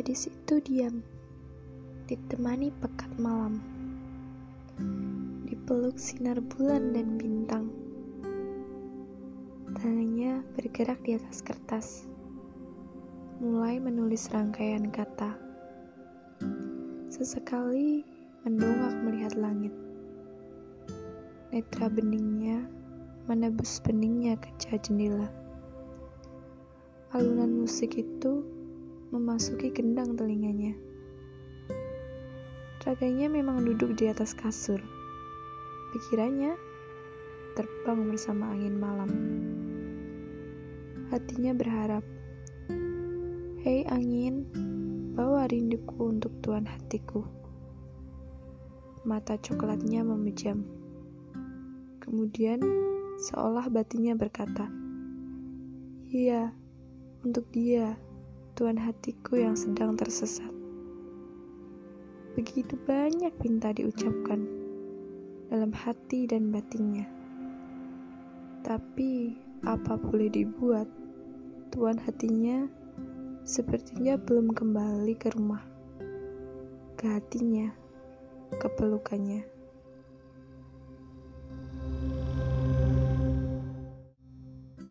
Gadis itu diam, ditemani pekat malam, dipeluk sinar bulan dan bintang. Tangannya bergerak di atas kertas, mulai menulis rangkaian kata. Sesekali mendongak melihat langit. Netra beningnya menebus beningnya kaca jendela. Alunan musik itu memasuki gendang telinganya. Raganya memang duduk di atas kasur. Pikirannya terbang bersama angin malam. Hatinya berharap, Hei angin, bawa rinduku untuk tuan hatiku. Mata coklatnya memejam. Kemudian, seolah batinnya berkata, Iya, untuk dia tuan hatiku yang sedang tersesat. Begitu banyak pinta diucapkan dalam hati dan batinnya. Tapi apa boleh dibuat, tuan hatinya sepertinya belum kembali ke rumah, ke hatinya, ke pelukannya.